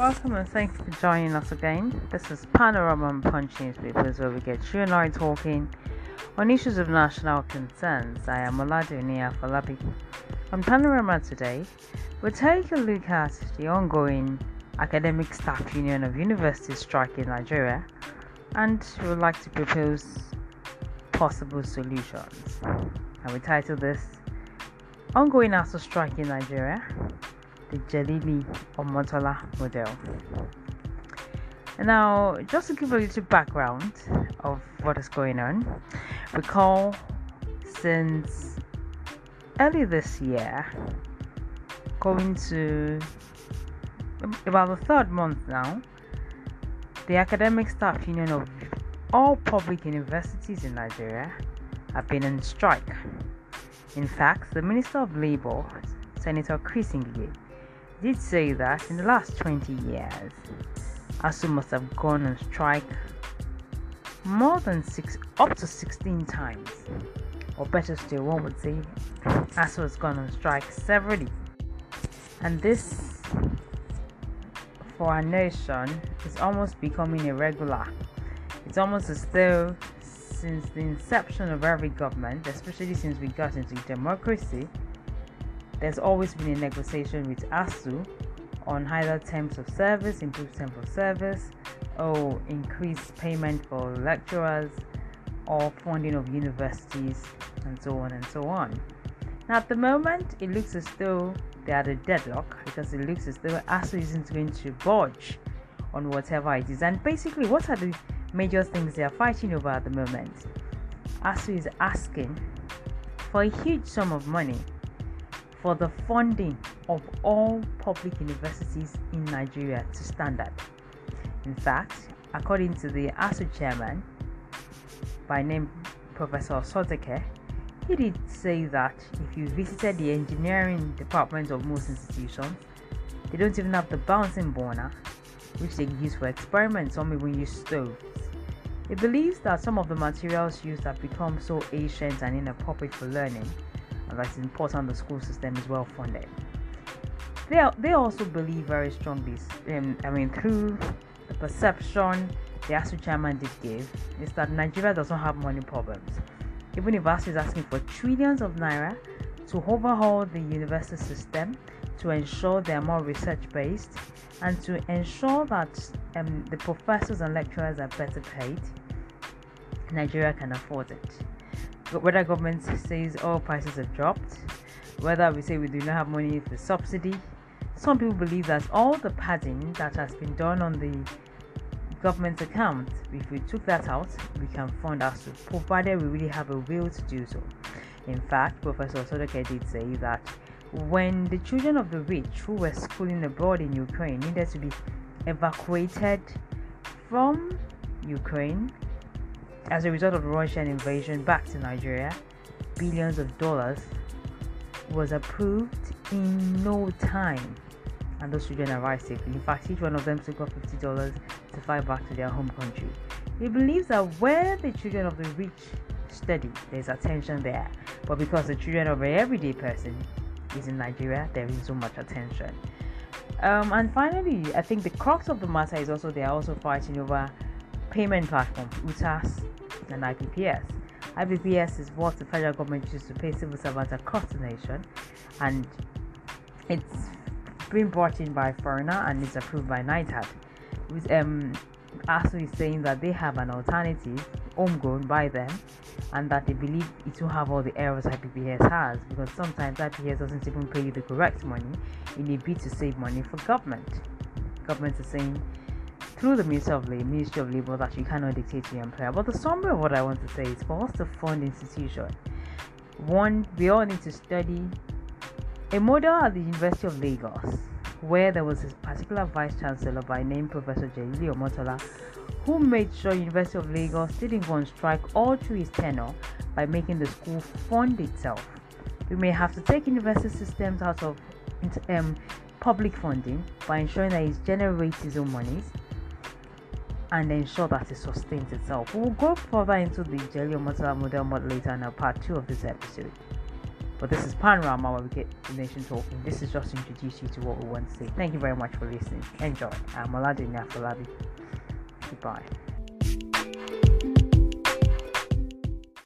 Welcome and thanks for joining us again. This is Panorama and Punch Newspapers where we get you and I talking on issues of national concerns. I am Oladunni Afolabi. On Panorama today, we'll take a look at the ongoing Academic Staff Union of Universities strike in Nigeria and we would like to propose possible solutions. And we title this Ongoing ASUU Strike in Nigeria the Jelili Omotola model. Now, just to give a little background of what is going on, recall since early this year, going to about the third month now, the Academic Staff Union of all public universities in Nigeria have been on strike. In fact, the Minister of Labour, Senator Chris did say that in the last 20 years, ASUU must have gone on strike more than six, up to 16 times. Or better still, one would say ASUU has gone on strike severally. And this, for our nation, is almost becoming irregular. It's almost as though since the inception of every government, especially since we got into democracy, there's always been a negotiation with ASUU on either terms of service, improved terms of service, or increased payment for lecturers, or funding of universities, and so on and so on. Now, at the moment, it looks as though they are at a deadlock because it looks as though ASUU isn't going to budge on whatever it is. And basically, what are the major things they are fighting over at the moment? ASUU is asking for a huge sum of money for the funding of all public universities in Nigeria to standard. In fact, according to the ASUU chairman, by name Professor Osodeke, he did say that if you visited the engineering department of most institutions, they don't even have the Bunsen burner, which they use for experiments, some even use stoves. He believes that some of the materials used have become so ancient and inappropriate for learning it's important the school system is well funded. They, they also believe very strongly, um, I mean, through the perception the ASUU chairman did give, is that Nigeria does not have money problems. Even if ASUU is asking for trillions of naira to overhaul the university system, to ensure they are more research based, and to ensure that um, the professors and lecturers are better paid, Nigeria can afford it whether government says all prices have dropped, whether we say we do not have money for subsidy, some people believe that all the padding that has been done on the government account, if we took that out, we can fund us, provided we really have a will to do so. In fact, Professor Osodeke did say that when the children of the rich who were schooling abroad in Ukraine needed to be evacuated from Ukraine as a result of the Russian invasion back to Nigeria, billions of dollars was approved in no time, and those children arrived safely. In fact, each one of them took fifty dollars to fly back to their home country. He believes that where the children of the rich study, there's attention there, but because the children of an everyday person is in Nigeria, there isn't so much attention. Um, and finally, I think the crux of the matter is also they are also fighting over payment platforms, UTAS and IPPIS. IPPIS is what the federal government uses to pay civil servants across the nation, and it's been brought in by foreigner and is approved by NITDA. With um, ASUU is saying that they have an alternative homegrown by them and that they believe it will have all the errors IPPIS has because sometimes IPPIS doesn't even pay you the correct money in a bid to save money for government. Government is saying through the Ministry of Labor, Ministry of Labor that you cannot dictate to your employer. But the summary of what I want to say is for us to fund institution, one, we all need to study a model at the University of Lagos where there was a particular vice chancellor by name Professor Jelili Omotola who made sure University of Lagos didn't go on strike all through his tenure by making the school fund itself. We may have to take university systems out of um, public funding by ensuring that it generates its own monies and ensure that it sustains itself. We'll go further into the Jelly Motor model model later in part 2 of this episode. But this is Panorama where we get the nation talking. This is just to introduce you to what we want to say. Thank you very much for listening. Enjoy. I'm Oladunni Afolabi. Goodbye.